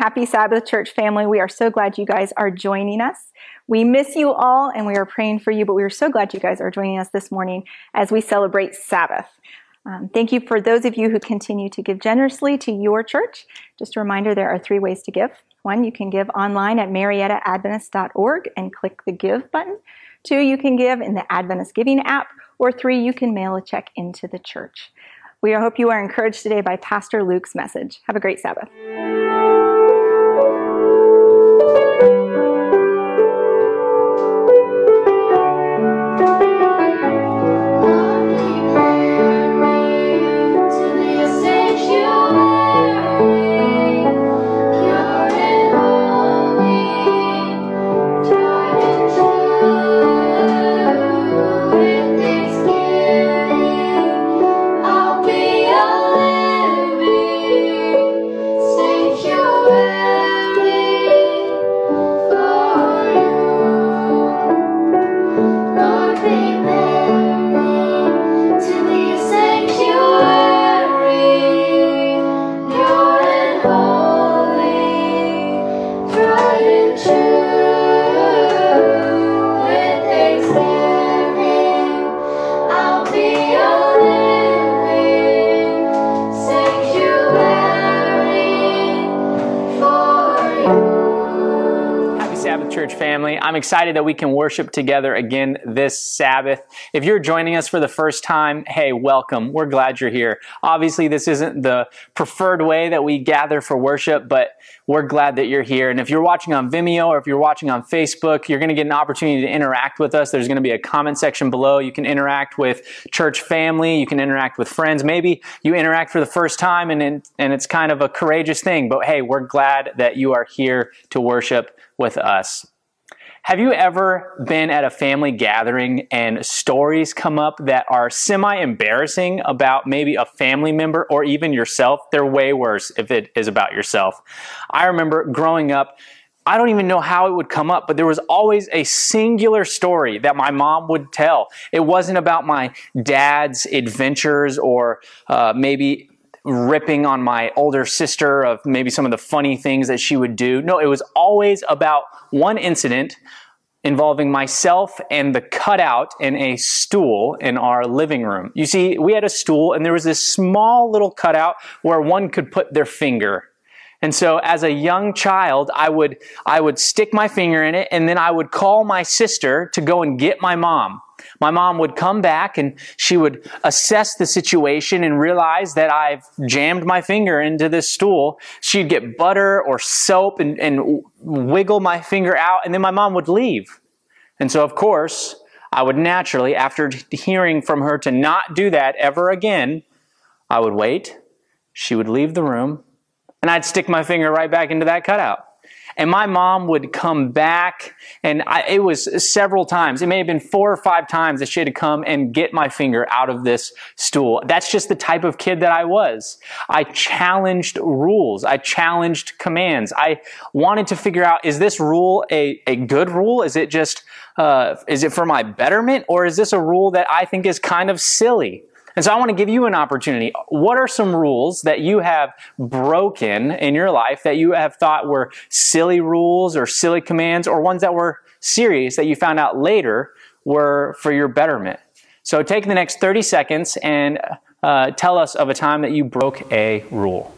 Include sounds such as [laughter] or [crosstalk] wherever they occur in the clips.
happy Sabbath church family. We are so glad you guys are joining us. We miss you all and we are praying for you, but we are so glad you guys are joining us this morning as we celebrate Sabbath. Um, thank you for those of you who continue to give generously to your church. Just a reminder there are three ways to give. One, you can give online at mariettaadventist.org and click the give button. Two, you can give in the Adventist Giving app. Or three, you can mail a check into the church. We hope you are encouraged today by Pastor Luke's message. Have a great Sabbath. Excited that we can worship together again this Sabbath. If you're joining us for the first time, hey, welcome. We're glad you're here. Obviously, this isn't the preferred way that we gather for worship, but we're glad that you're here. And if you're watching on Vimeo or if you're watching on Facebook, you're going to get an opportunity to interact with us. There's going to be a comment section below. You can interact with church family. You can interact with friends. Maybe you interact for the first time and, and it's kind of a courageous thing, but hey, we're glad that you are here to worship with us. Have you ever been at a family gathering and stories come up that are semi embarrassing about maybe a family member or even yourself? They're way worse if it is about yourself. I remember growing up, I don't even know how it would come up, but there was always a singular story that my mom would tell. It wasn't about my dad's adventures or uh, maybe ripping on my older sister of maybe some of the funny things that she would do. No, it was always about one incident involving myself and the cutout in a stool in our living room. You see, we had a stool and there was this small little cutout where one could put their finger. And so as a young child, I would, I would stick my finger in it and then I would call my sister to go and get my mom. My mom would come back and she would assess the situation and realize that I've jammed my finger into this stool. She'd get butter or soap and, and wiggle my finger out, and then my mom would leave. And so, of course, I would naturally, after hearing from her to not do that ever again, I would wait. She would leave the room, and I'd stick my finger right back into that cutout. And my mom would come back, and I, it was several times. It may have been four or five times that she had to come and get my finger out of this stool. That's just the type of kid that I was. I challenged rules. I challenged commands. I wanted to figure out, is this rule a, a good rule? Is it just, uh, is it for my betterment? Or is this a rule that I think is kind of silly? And so I want to give you an opportunity. What are some rules that you have broken in your life that you have thought were silly rules or silly commands or ones that were serious that you found out later were for your betterment? So take the next 30 seconds and uh, tell us of a time that you broke a rule.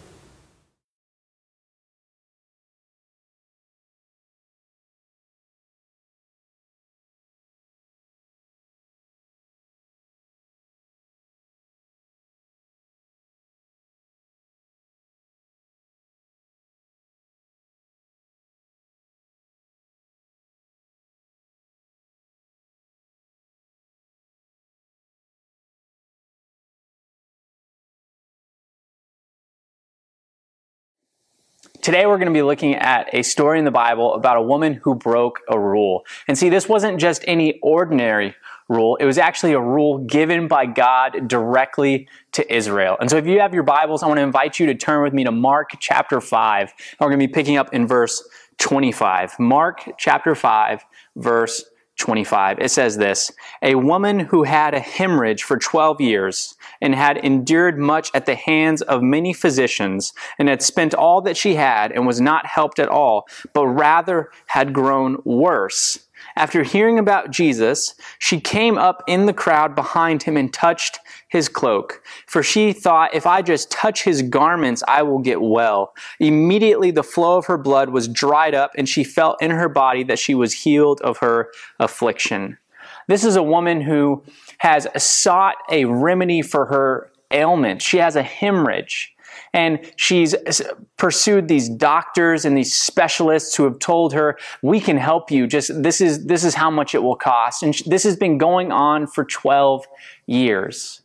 Today we're going to be looking at a story in the Bible about a woman who broke a rule. And see, this wasn't just any ordinary rule. It was actually a rule given by God directly to Israel. And so if you have your Bibles, I want to invite you to turn with me to Mark chapter 5. And we're going to be picking up in verse 25. Mark chapter 5, verse 25. It says this A woman who had a hemorrhage for 12 years and had endured much at the hands of many physicians and had spent all that she had and was not helped at all, but rather had grown worse. After hearing about Jesus, she came up in the crowd behind him and touched his cloak. For she thought, if I just touch his garments, I will get well. Immediately the flow of her blood was dried up, and she felt in her body that she was healed of her affliction. This is a woman who has sought a remedy for her ailment. She has a hemorrhage. And she's pursued these doctors and these specialists who have told her, we can help you. Just this is, this is how much it will cost. And this has been going on for 12 years.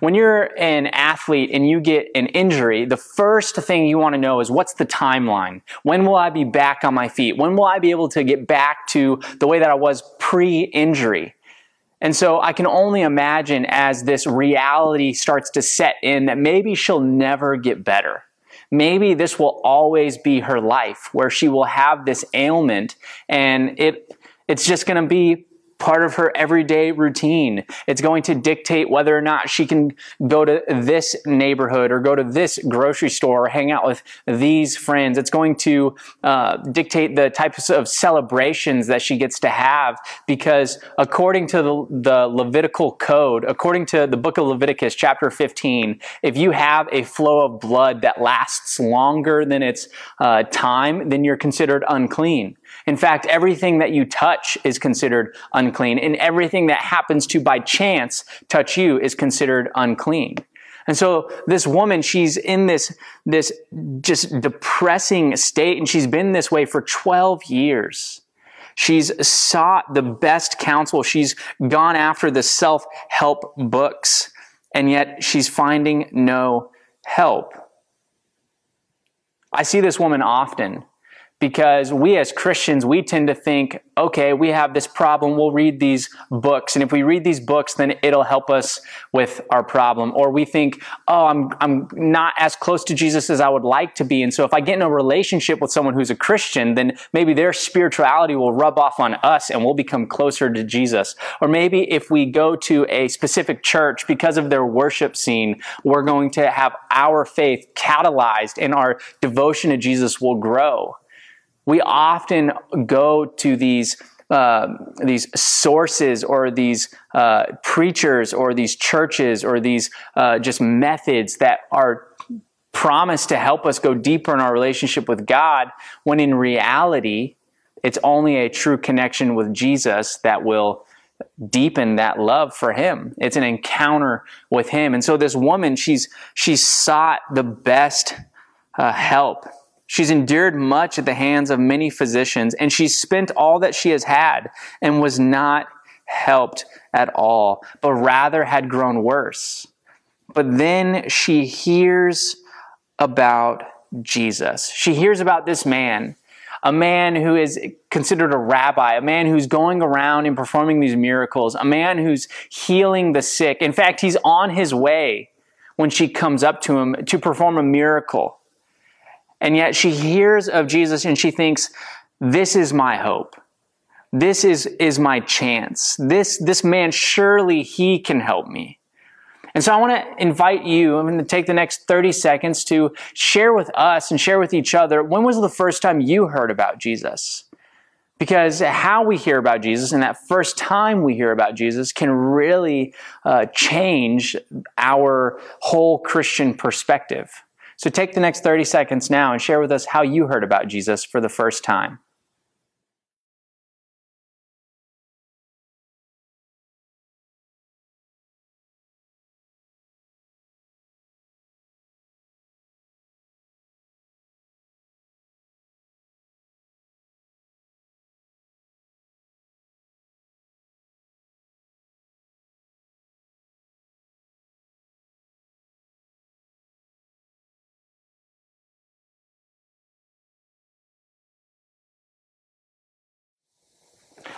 When you're an athlete and you get an injury, the first thing you want to know is what's the timeline? When will I be back on my feet? When will I be able to get back to the way that I was pre injury? And so I can only imagine as this reality starts to set in that maybe she'll never get better. Maybe this will always be her life where she will have this ailment and it, it's just going to be part of her everyday routine. It's going to dictate whether or not she can go to this neighborhood or go to this grocery store or hang out with these friends. It's going to uh, dictate the types of celebrations that she gets to have because according to the, the Levitical code, according to the book of Leviticus, chapter 15, if you have a flow of blood that lasts longer than its uh, time, then you're considered unclean. In fact, everything that you touch is considered unclean, and everything that happens to by chance touch you is considered unclean. And so this woman, she's in this, this just depressing state, and she's been this way for 12 years. She's sought the best counsel. She's gone after the self-help books, and yet she's finding no help. I see this woman often because we as Christians, we tend to think, okay, we have this problem, we'll read these books. And if we read these books, then it'll help us with our problem. Or we think, oh, I'm, I'm not as close to Jesus as I would like to be. And so if I get in a relationship with someone who's a Christian, then maybe their spirituality will rub off on us and we'll become closer to Jesus. Or maybe if we go to a specific church because of their worship scene, we're going to have our faith catalyzed and our devotion to Jesus will grow we often go to these uh, these sources or these uh, preachers or these churches or these uh, just methods that are promised to help us go deeper in our relationship with God, when in reality, it's only a true connection with Jesus that will deepen that love for him. It's an encounter with him. And so this woman, she's she's sought the best uh, help She's endured much at the hands of many physicians, and she's spent all that she has had and was not helped at all, but rather had grown worse. But then she hears about Jesus. She hears about this man, a man who is considered a rabbi, a man who's going around and performing these miracles, a man who's healing the sick. In fact, he's on his way when she comes up to him to perform a miracle. And yet she hears of Jesus and she thinks, this is my hope. This is, is my chance. This, this man, surely he can help me. And so I want to invite you, I'm going to take the next 30 seconds to share with us and share with each other when was the first time you heard about Jesus? Because how we hear about Jesus and that first time we hear about Jesus can really uh, change our whole Christian perspective. So take the next 30 seconds now and share with us how you heard about Jesus for the first time.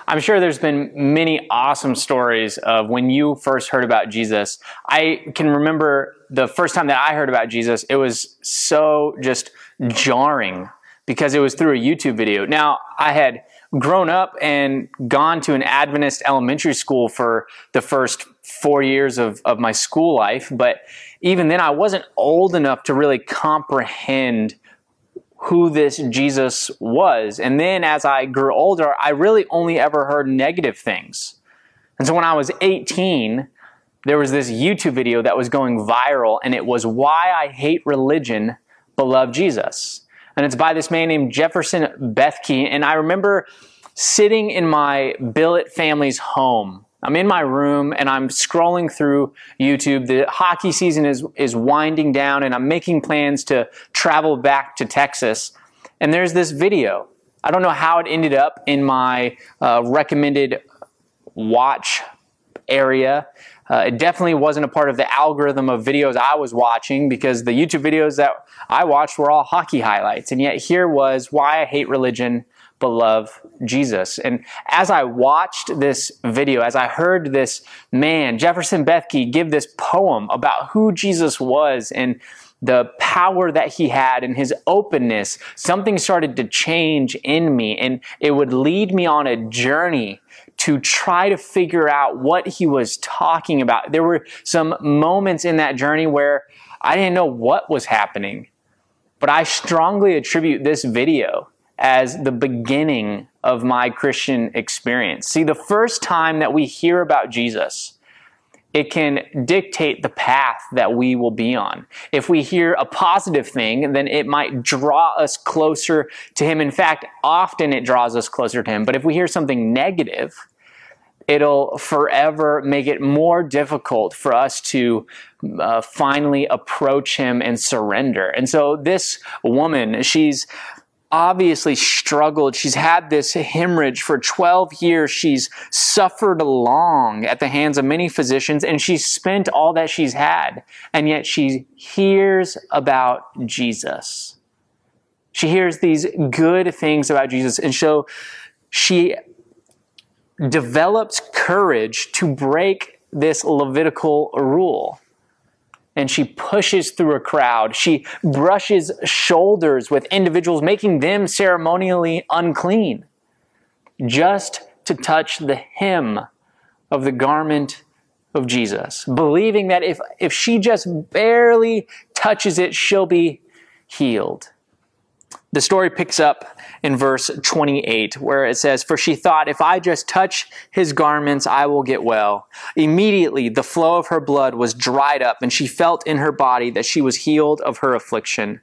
I'm sure there's been many awesome stories of when you first heard about Jesus. I can remember the first time that I heard about Jesus, it was so just jarring because it was through a YouTube video. Now, I had grown up and gone to an Adventist elementary school for the first four years of, of my school life, but even then I wasn't old enough to really comprehend who this Jesus was. And then as I grew older, I really only ever heard negative things. And so when I was 18, there was this YouTube video that was going viral, and it was Why I Hate Religion But Love Jesus. And it's by this man named Jefferson Bethke. And I remember sitting in my billet family's home. I'm in my room and I'm scrolling through YouTube. The hockey season is, is winding down, and I'm making plans to travel back to Texas. And there's this video. I don't know how it ended up in my uh, recommended watch area. Uh, it definitely wasn't a part of the algorithm of videos I was watching because the YouTube videos that I watched were all hockey highlights. And yet here was why I hate religion but love Jesus. And as I watched this video, as I heard this man, Jefferson Bethke, give this poem about who Jesus was and the power that he had and his openness, something started to change in me. And it would lead me on a journey to try to figure out what he was talking about. There were some moments in that journey where I didn't know what was happening, but I strongly attribute this video as the beginning of my Christian experience. See, the first time that we hear about Jesus, it can dictate the path that we will be on. If we hear a positive thing, then it might draw us closer to Him. In fact, often it draws us closer to Him. But if we hear something negative, it'll forever make it more difficult for us to uh, finally approach Him and surrender. And so this woman, she's obviously struggled. She's had this hemorrhage for 12 years. She's suffered long at the hands of many physicians and she's spent all that she's had. And yet she hears about Jesus. She hears these good things about Jesus. And so she develops courage to break this Levitical rule and she pushes through a crowd. She brushes shoulders with individuals, making them ceremonially unclean, just to touch the hem of the garment of Jesus, believing that if, if she just barely touches it, she'll be healed. The story picks up in verse 28, where it says, For she thought, if I just touch his garments, I will get well. Immediately, the flow of her blood was dried up, and she felt in her body that she was healed of her affliction.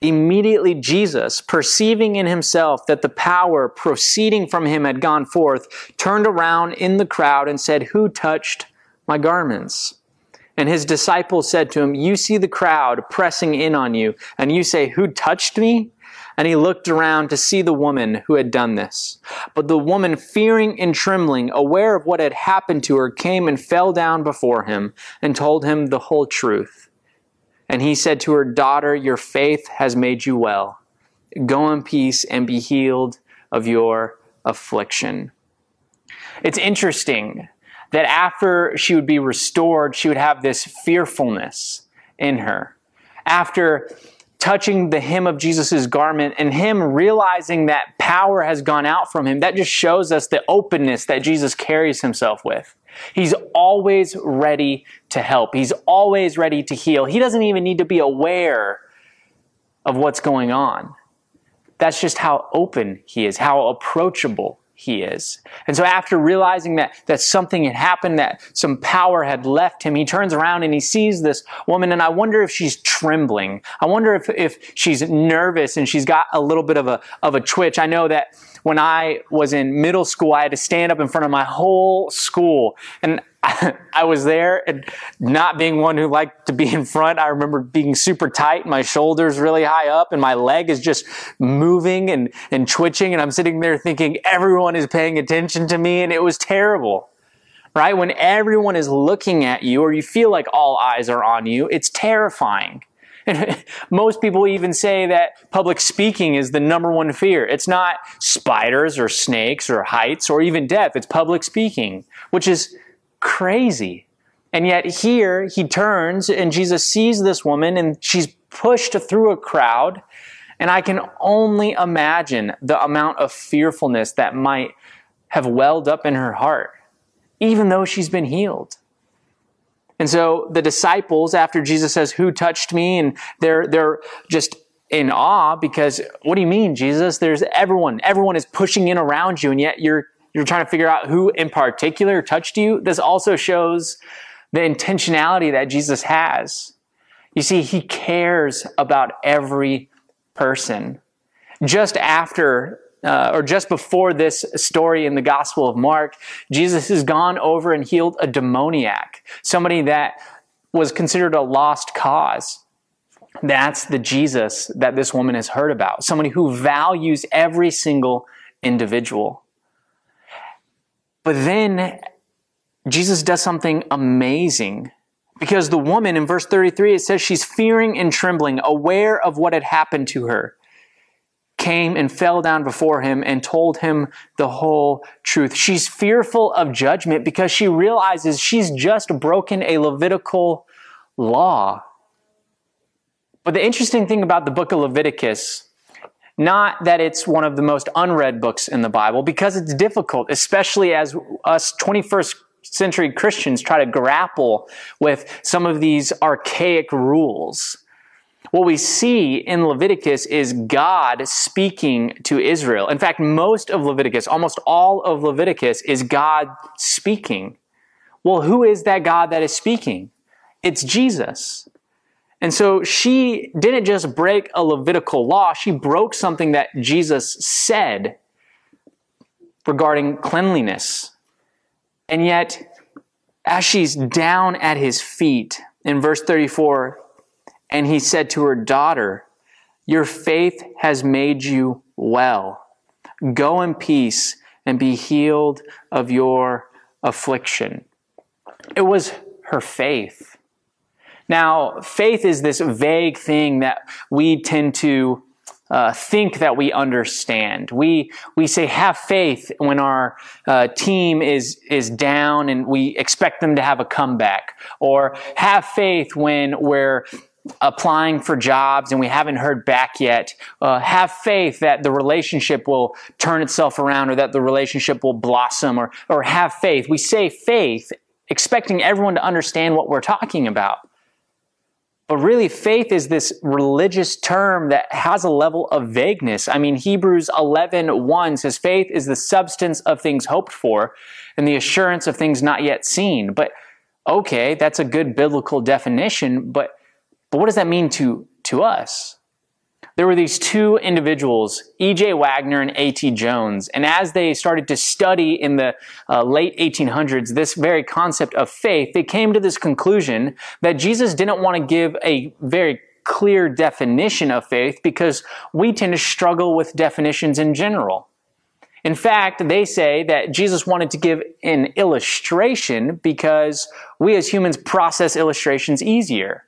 Immediately, Jesus, perceiving in himself that the power proceeding from him had gone forth, turned around in the crowd and said, Who touched my garments? And his disciples said to him, You see the crowd pressing in on you, and you say, Who touched me? And he looked around to see the woman who had done this. But the woman, fearing and trembling, aware of what had happened to her, came and fell down before him and told him the whole truth. And he said to her, Daughter, your faith has made you well. Go in peace and be healed of your affliction. It's interesting that after she would be restored, she would have this fearfulness in her. After touching the hem of Jesus' garment and him realizing that power has gone out from him, that just shows us the openness that Jesus carries himself with. He's always ready to help. He's always ready to heal. He doesn't even need to be aware of what's going on. That's just how open he is, how approachable he is. And so after realizing that, that something had happened, that some power had left him, he turns around and he sees this woman and I wonder if she's trembling. I wonder if, if she's nervous and she's got a little bit of a, of a twitch. I know that when I was in middle school, I had to stand up in front of my whole school and I was there and not being one who liked to be in front. I remember being super tight, my shoulders really high up, and my leg is just moving and, and twitching. And I'm sitting there thinking everyone is paying attention to me, and it was terrible. Right? When everyone is looking at you, or you feel like all eyes are on you, it's terrifying. And [laughs] most people even say that public speaking is the number one fear. It's not spiders or snakes or heights or even death. It's public speaking, which is crazy. And yet here he turns and Jesus sees this woman and she's pushed through a crowd And I can only imagine the amount of fearfulness that might have welled up in her heart, even though she's been healed. And so the disciples, after Jesus says, Who touched me? And they're, they're just in awe because what do you mean, Jesus? There's everyone. Everyone is pushing in around you, and yet you're you're trying to figure out who in particular touched you. This also shows the intentionality that Jesus has. You see, he cares about every person. Just after uh, or just before this story in the Gospel of Mark, Jesus has gone over and healed a demoniac, somebody that was considered a lost cause. That's the Jesus that this woman has heard about, somebody who values every single individual. But then Jesus does something amazing because the woman in verse 33, it says she's fearing and trembling, aware of what had happened to her came and fell down before him and told him the whole truth. She's fearful of judgment because she realizes she's just broken a Levitical law. But the interesting thing about the book of Leviticus, not that it's one of the most unread books in the Bible, because it's difficult, especially as us 21st century Christians try to grapple with some of these archaic rules. What we see in Leviticus is God speaking to Israel. In fact, most of Leviticus, almost all of Leviticus, is God speaking. Well, who is that God that is speaking? It's Jesus. And so she didn't just break a Levitical law, she broke something that Jesus said regarding cleanliness. And yet, as she's down at his feet, in verse 34, and he said to her, Daughter, your faith has made you well. Go in peace and be healed of your affliction. It was her faith. Now, faith is this vague thing that we tend to uh, think that we understand. We we say have faith when our uh, team is is down and we expect them to have a comeback, or have faith when we're applying for jobs and we haven't heard back yet, uh, have faith that the relationship will turn itself around or that the relationship will blossom or, or have faith. We say faith expecting everyone to understand what we're talking about. But really, faith is this religious term that has a level of vagueness. I mean, Hebrews 11 1 says, faith is the substance of things hoped for and the assurance of things not yet seen. But okay, that's a good biblical definition, but but what does that mean to, to us? There were these two individuals, E.J. Waggoner and A.T. Jones, and as they started to study in the uh, late 1800s this very concept of faith, they came to this conclusion that Jesus didn't want to give a very clear definition of faith because we tend to struggle with definitions in general. In fact, they say that Jesus wanted to give an illustration because we as humans process illustrations easier.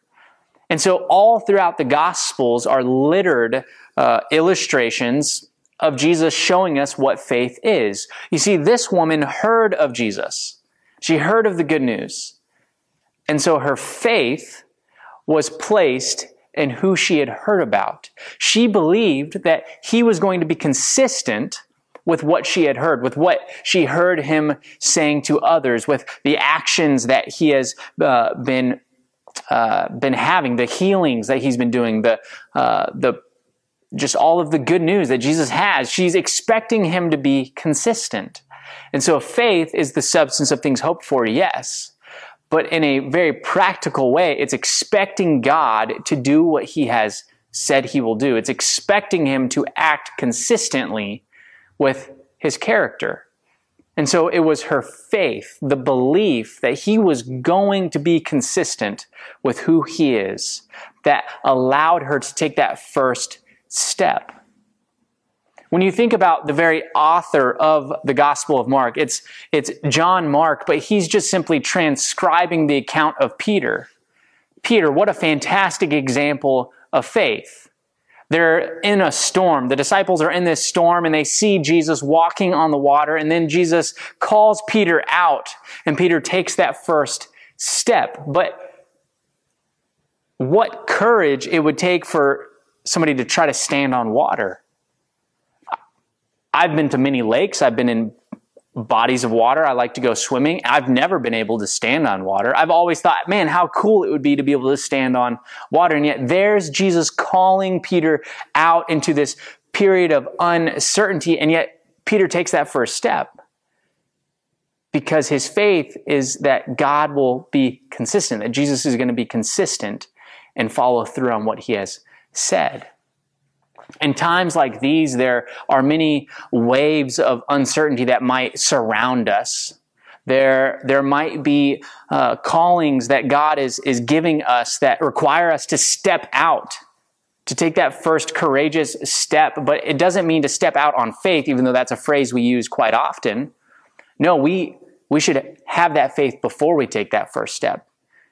And so all throughout the Gospels are littered uh, illustrations of Jesus showing us what faith is. You see, this woman heard of Jesus. She heard of the good news. And so her faith was placed in who she had heard about. She believed that he was going to be consistent with what she had heard, with what she heard him saying to others, with the actions that he has uh, been uh, been having, the healings that he's been doing, the uh, the just all of the good news that Jesus has. She's expecting him to be consistent. And so faith is the substance of things hoped for, yes. But in a very practical way, it's expecting God to do what he has said he will do. It's expecting him to act consistently with his character. And so it was her faith, the belief that he was going to be consistent with who he is, that allowed her to take that first step. When you think about the very author of the Gospel of Mark, it's, it's John Mark, but he's just simply transcribing the account of Peter. Peter, what a fantastic example of faith. They're in a storm. The disciples are in this storm and they see Jesus walking on the water. And then Jesus calls Peter out and Peter takes that first step. But what courage it would take for somebody to try to stand on water. I've been to many lakes, I've been in bodies of water. I like to go swimming. I've never been able to stand on water. I've always thought, man, how cool it would be to be able to stand on water. And yet there's Jesus calling Peter out into this period of uncertainty. And yet Peter takes that first step because his faith is that God will be consistent, that Jesus is going to be consistent and follow through on what he has said. In times like these, there are many waves of uncertainty that might surround us. There, there might be uh, callings that God is, is giving us that require us to step out, to take that first courageous step. But it doesn't mean to step out on faith, even though that's a phrase we use quite often. No, we, we should have that faith before we take that first step.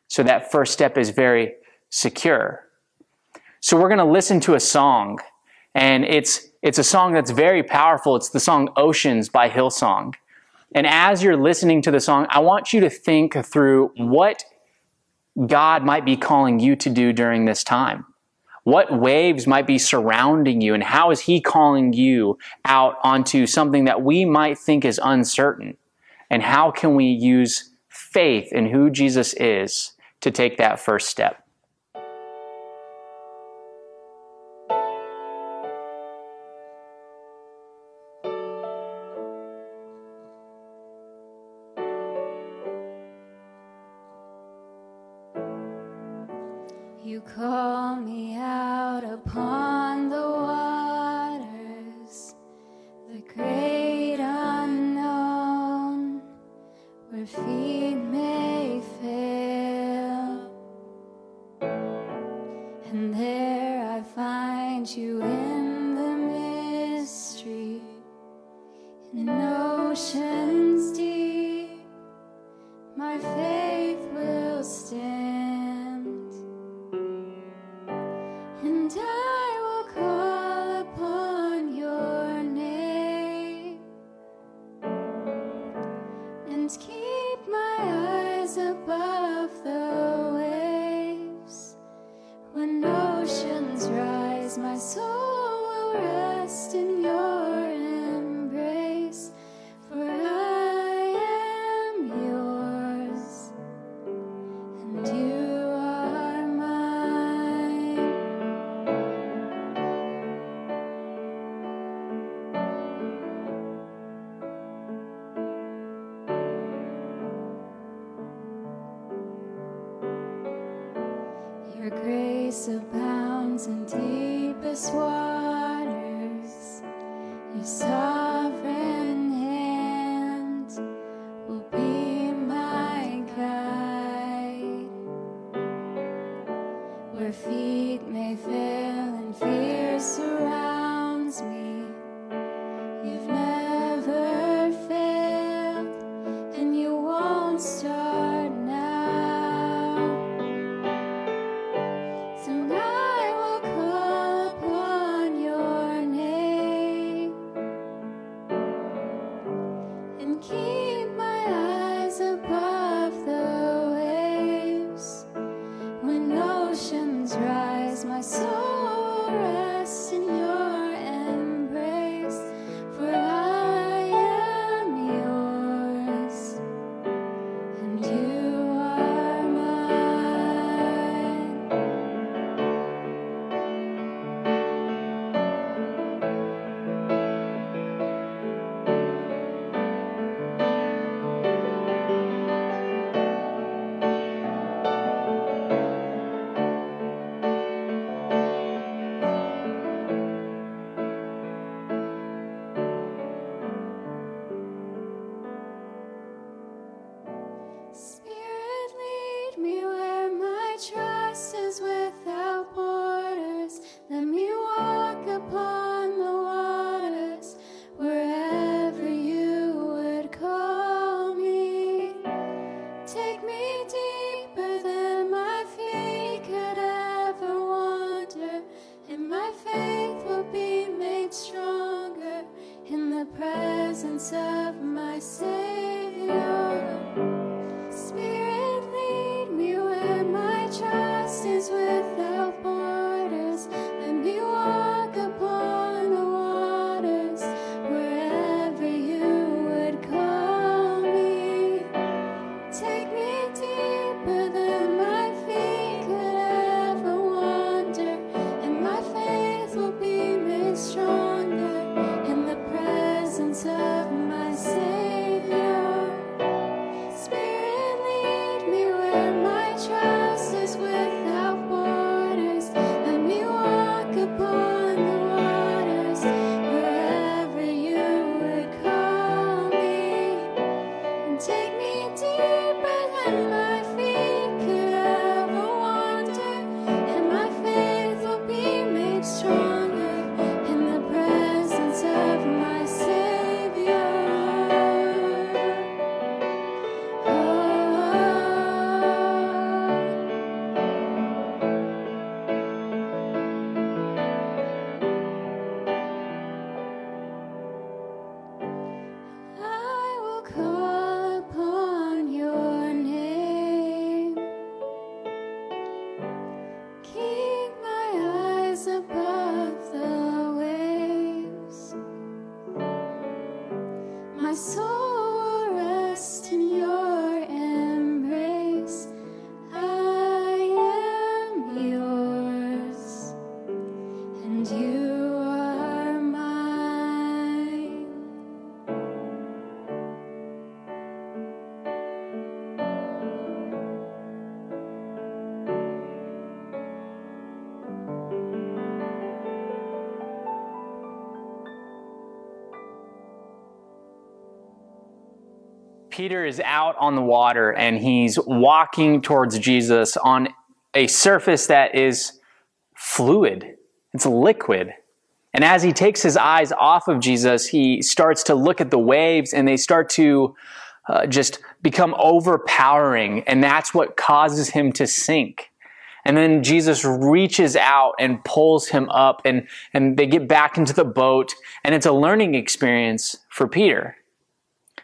So that first step is very secure. So we're going to listen to a song and it's, it's a song that's very powerful. It's the song Oceans by Hillsong. And as you're listening to the song, I want you to think through what God might be calling you to do during this time. What waves might be surrounding you, and how is He calling you out onto something that we might think is uncertain? And how can we use faith in who Jesus is to take that first step? Peter is out on the water and he's walking towards Jesus on a surface that is fluid, it's liquid. And as he takes his eyes off of Jesus, he starts to look at the waves and they start to uh, just become overpowering. And that's what causes him to sink. And then Jesus reaches out and pulls him up and, and they get back into the boat. And it's a learning experience for Peter.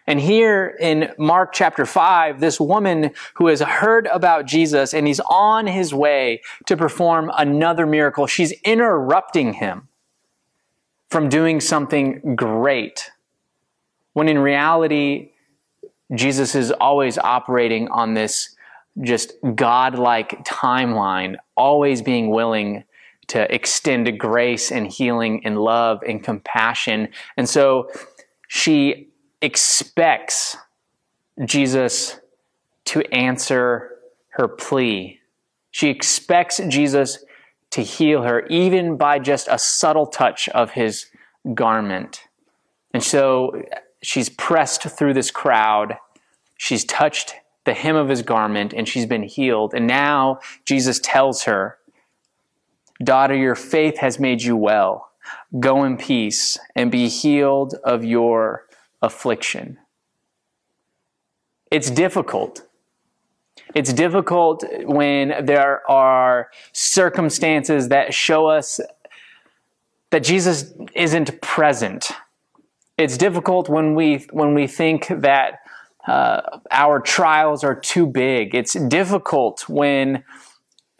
And here in Mark chapter 5, this woman who has heard about Jesus and he's on his way to perform another miracle, she's interrupting him from doing something great. When in reality, Jesus is always operating on this just godlike timeline, always being willing to extend grace and healing and love and compassion. And so she expects Jesus to answer her plea. She expects Jesus to heal her, even by just a subtle touch of his garment. And so she's pressed through this crowd. She's touched the hem of his garment and she's been healed. And now Jesus tells her, Daughter, your faith has made you well. Go in peace and be healed of your affliction. It's difficult. It's difficult when there are circumstances that show us that Jesus isn't present. It's difficult when we when we think that uh, our trials are too big. It's difficult when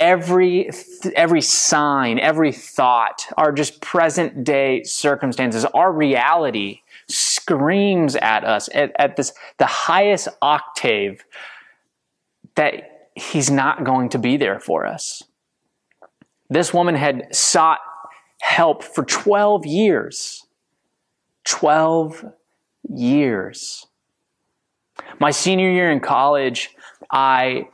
every every sign, every thought are just present day circumstances. Our reality screams at us at, at this the highest octave that he's not going to be there for us. This woman had sought help for 12 years. 12 years. My senior year in college, I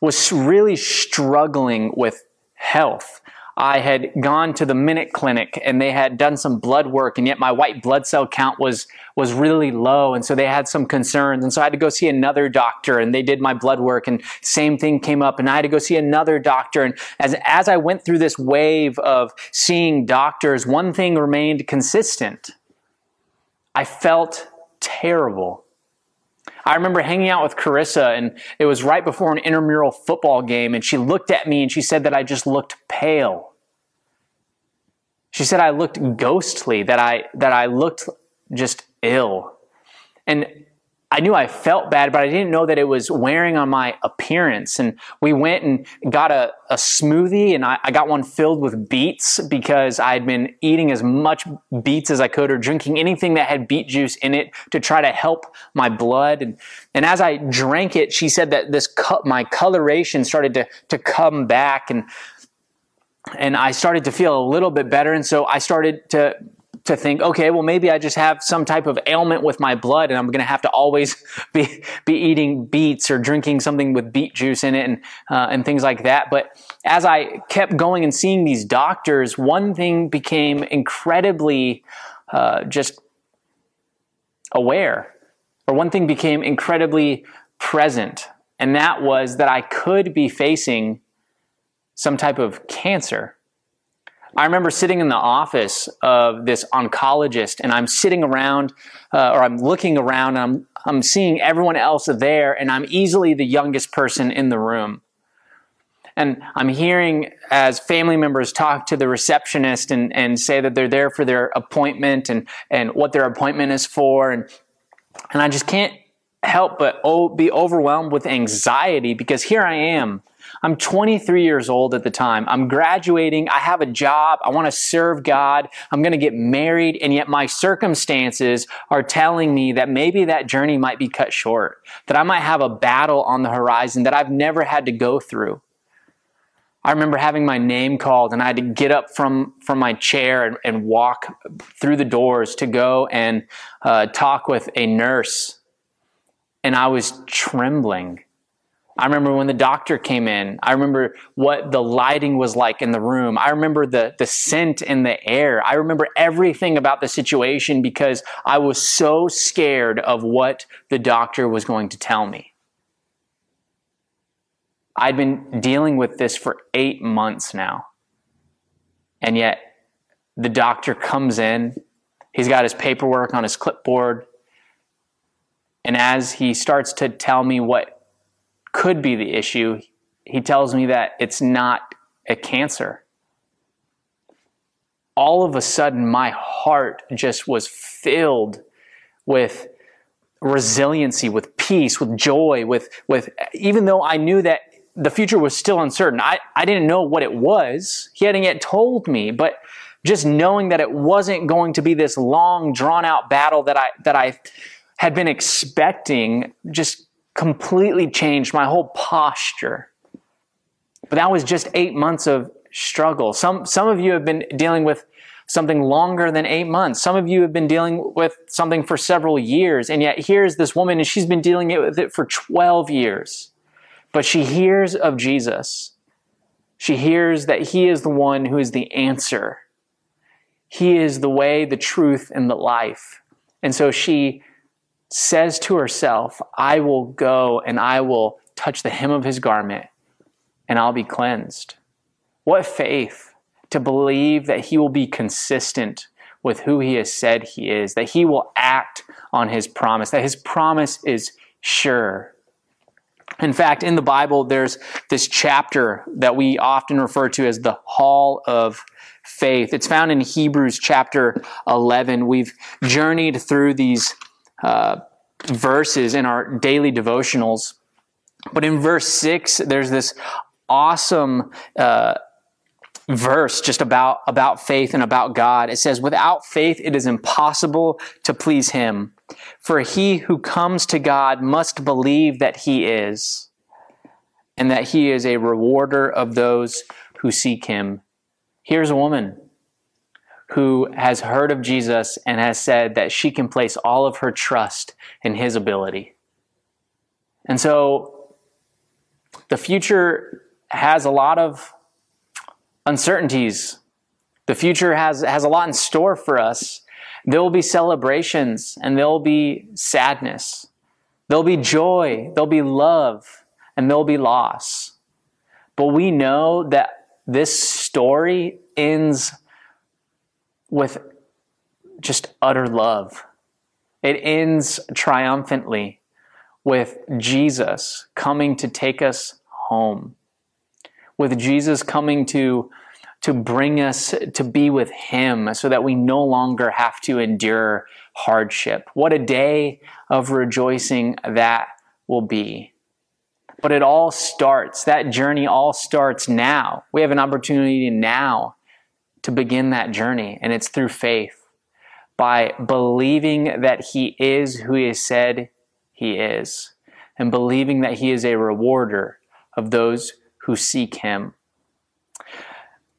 was really struggling with health. I had gone to the Minute Clinic and they had done some blood work, and yet my white blood cell count was was really low, and so they had some concerns, and so I had to go see another doctor, and they did my blood work, and same thing came up, and I had to go see another doctor, and as as I went through this wave of seeing doctors, one thing remained consistent. I felt terrible. I remember hanging out with Carissa, and it was right before an intramural football game, and she looked at me and she said that I just looked pale. She said I looked ghostly, that I that I looked just ill. And I knew I felt bad, but I didn't know that it was wearing on my appearance. And we went and got a, a smoothie, and I, I, got one filled with beets because I had been eating as much beets as I could or drinking anything that had beet juice in it to try to help my blood. And, and as I drank it, she said that this cu- my coloration started to, to come back and and I started to feel a little bit better. And so I started to to think, okay, well, maybe I just have some type of ailment with my blood and I'm going to have to always [laughs] be, be eating beets or drinking something with beet juice in it and, uh, and things like that. But as I kept going and seeing these doctors, one thing became incredibly uh, just aware, or one thing became incredibly present. And that was that I could be facing some type of cancer I remember sitting in the office of this oncologist, and I'm sitting around, uh, or I'm looking around, and I'm, I'm seeing everyone else there, and I'm easily the youngest person in the room. And I'm hearing as family members talk to the receptionist and, and say that they're there for their appointment and, and what their appointment is for. And, and I just can't help but be overwhelmed with anxiety because here I am I'm 23 years old at the time. I'm graduating. I have a job. I want to serve God. I'm going to get married. And yet my circumstances are telling me that maybe that journey might be cut short, that I might have a battle on the horizon that I've never had to go through. I remember having my name called and I had to get up from, from my chair and, and walk through the doors to go and uh, talk with a nurse. And I was trembling. I remember when the doctor came in. I remember what the lighting was like in the room. I remember the, the scent in the air. I remember everything about the situation because I was so scared of what the doctor was going to tell me. I'd been dealing with this for eight months now. And yet the doctor comes in, he's got his paperwork on his clipboard. And as he starts to tell me what could be the issue, he tells me that it's not a cancer. All of a sudden, my heart just was filled with resiliency, with peace, with joy, with, with, even though I knew that the future was still uncertain. I, I didn't know what it was. He hadn't yet told me, but just knowing that it wasn't going to be this long, drawn out battle that I, that I had been expecting just completely changed my whole posture. But that was just eight months of struggle. Some, some of you have been dealing with something longer than eight months. Some of you have been dealing with something for several years. And yet here's this woman and she's been dealing with it for 12 years. But she hears of Jesus. She hears that he is the one who is the answer. He is the way, the truth, and the life. And so she says to herself, I will go and I will touch the hem of his garment and I'll be cleansed. What faith to believe that he will be consistent with who he has said he is, that he will act on his promise, that his promise is sure. In fact, in the Bible, there's this chapter that we often refer to as the Hall of Faith. It's found in Hebrews chapter 11. We've journeyed through these uh, verses in our daily devotionals. But in verse 6, there's this awesome uh, verse just about, about faith and about God. It says, Without faith, it is impossible to please Him. For he who comes to God must believe that he is, and that he is a rewarder of those who seek him. Here's a woman who has heard of Jesus and has said that she can place all of her trust in his ability. And so the future has a lot of uncertainties. The future has, has a lot in store for us. There will be celebrations and there'll be sadness. There'll be joy, there'll be love, and there'll be loss. But we know that this story ends with just utter love. It ends triumphantly with Jesus coming to take us home, with Jesus coming to to bring us to be with Him so that we no longer have to endure hardship. What a day of rejoicing that will be. But it all starts, that journey all starts now. We have an opportunity now to begin that journey, and it's through faith by believing that He is who He has said He is, and believing that He is a rewarder of those who seek Him.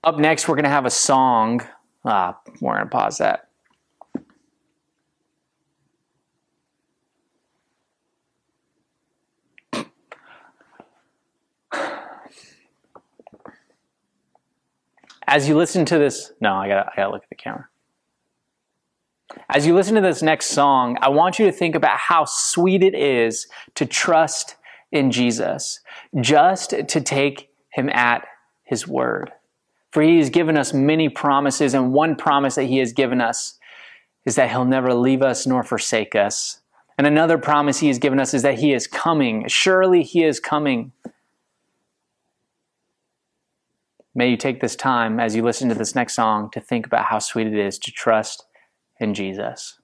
Up next, we're going to have a song. Ah, we're going to pause that. As you listen to this, no, I gotta, I gotta look at the camera. As you listen to this next song, I want you to think about how sweet it is to trust in Jesus, just to take him at his word. For he has given us many promises, and one promise that he has given us is that he'll never leave us nor forsake us. And another promise he has given us is that he is coming. Surely he is coming. May you take this time as you listen to this next song to think about how sweet it is to trust in Jesus.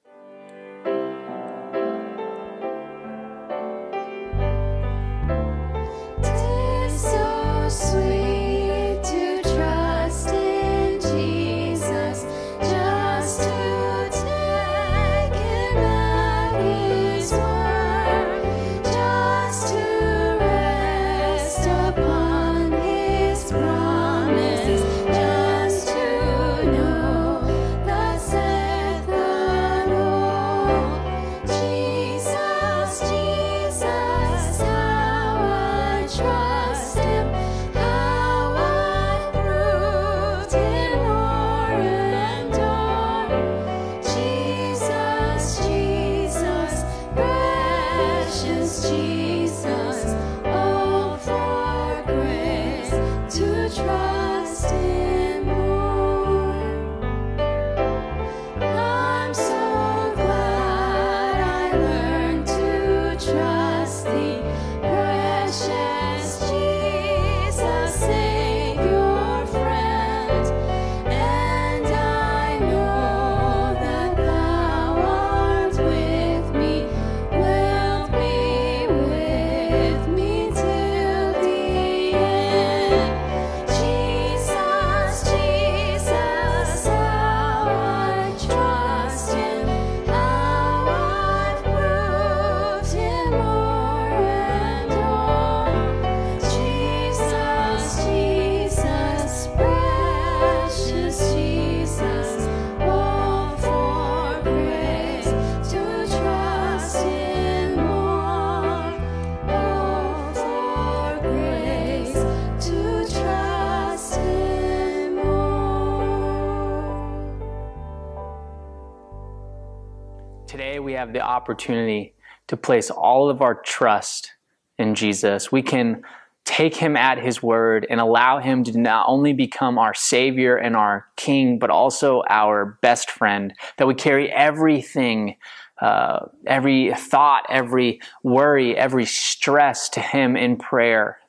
Have the opportunity to place all of our trust in Jesus. We can take him at his word and allow him to not only become our savior and our king, but also our best friend, that we carry everything, uh, every thought, every worry, every stress to him in prayer.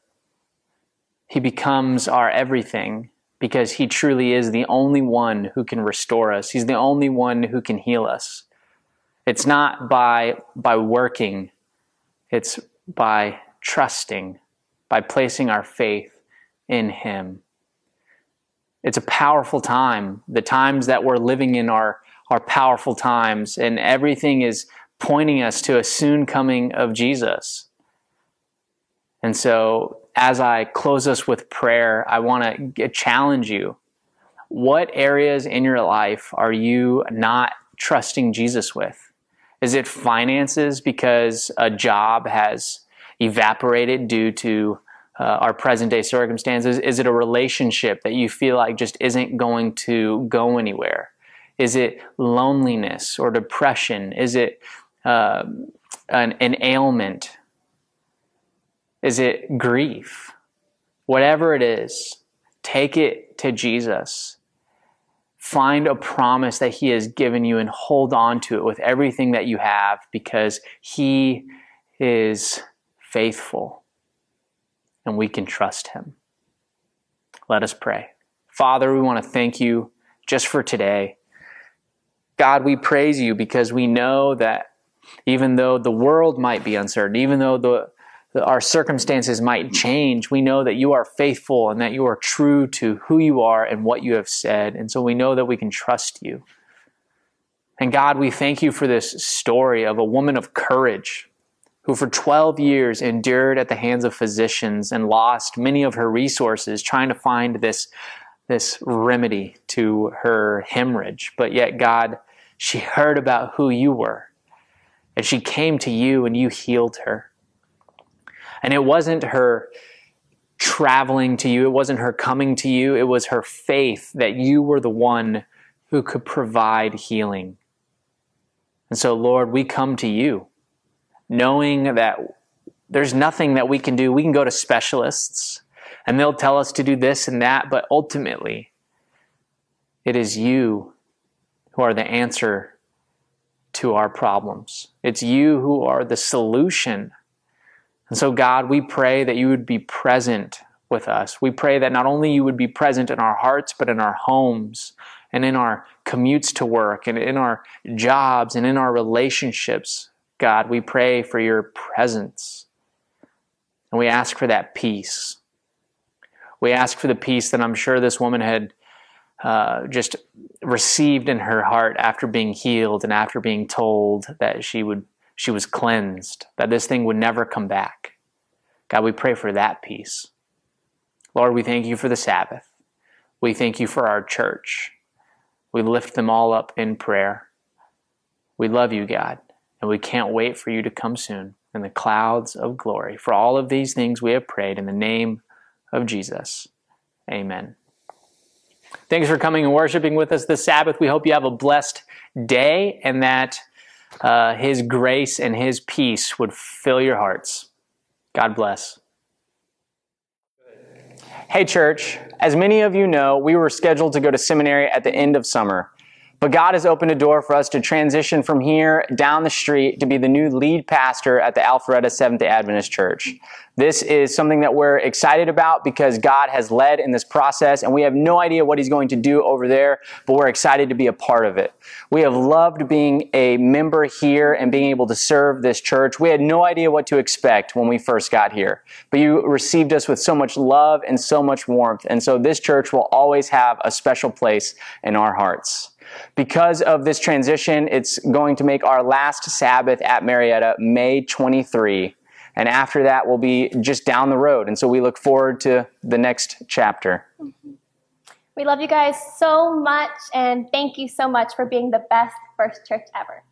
He becomes our everything because he truly is the only one who can restore us. He's the only one who can heal us. It's not by, by working, it's by trusting, by placing our faith in Him. It's a powerful time. The times that we're living in are, are powerful times, and everything is pointing us to a soon coming of Jesus. And so, as I close us with prayer, I want to challenge you. What areas in your life are you not trusting Jesus with? Is it finances because a job has evaporated due to uh, our present day circumstances? Is it a relationship that you feel like just isn't going to go anywhere? Is it loneliness or depression? Is it uh, an, an ailment? Is it grief? Whatever it is, take it to Jesus find a promise that He has given you and hold on to it with everything that you have because He is faithful and we can trust Him. Let us pray. Father, we want to thank you just for today. God, we praise you because we know that even though the world might be uncertain, even though the our circumstances might change, we know that you are faithful and that you are true to who you are and what you have said. And so we know that we can trust you. And God, we thank you for this story of a woman of courage who for 12 years endured at the hands of physicians and lost many of her resources trying to find this, this remedy to her hemorrhage. But yet, God, she heard about who you were and she came to you and you healed her. And it wasn't her traveling to you, it wasn't her coming to you, it was her faith that you were the one who could provide healing. And so, Lord, we come to you knowing that there's nothing that we can do. We can go to specialists and they'll tell us to do this and that, but ultimately, it is you who are the answer to our problems. It's you who are the solution and so, God, we pray that you would be present with us. We pray that not only you would be present in our hearts, but in our homes and in our commutes to work and in our jobs and in our relationships. God, we pray for your presence. And we ask for that peace. We ask for the peace that I'm sure this woman had uh, just received in her heart after being healed and after being told that she would she was cleansed, that this thing would never come back. God, we pray for that peace. Lord, we thank you for the Sabbath. We thank you for our church. We lift them all up in prayer. We love you, God, and we can't wait for you to come soon in the clouds of glory. For all of these things we have prayed in the name of Jesus. Amen. Thanks for coming and worshiping with us this Sabbath. We hope you have a blessed day and that uh, His grace and His peace would fill your hearts. God bless. Hey, church. As many of you know, we were scheduled to go to seminary at the end of summer. But God has opened a door for us to transition from here down the street to be the new lead pastor at the Alpharetta Seventh day Adventist Church. This is something that we're excited about because God has led in this process and we have no idea what He's going to do over there, but we're excited to be a part of it. We have loved being a member here and being able to serve this church. We had no idea what to expect when we first got here, but you received us with so much love and so much warmth. And so this church will always have a special place in our hearts. Because of this transition, it's going to make our last Sabbath at Marietta May 23. And after that, we'll be just down the road. And so we look forward to the next chapter. We love you guys so much, and thank you so much for being the best first church ever.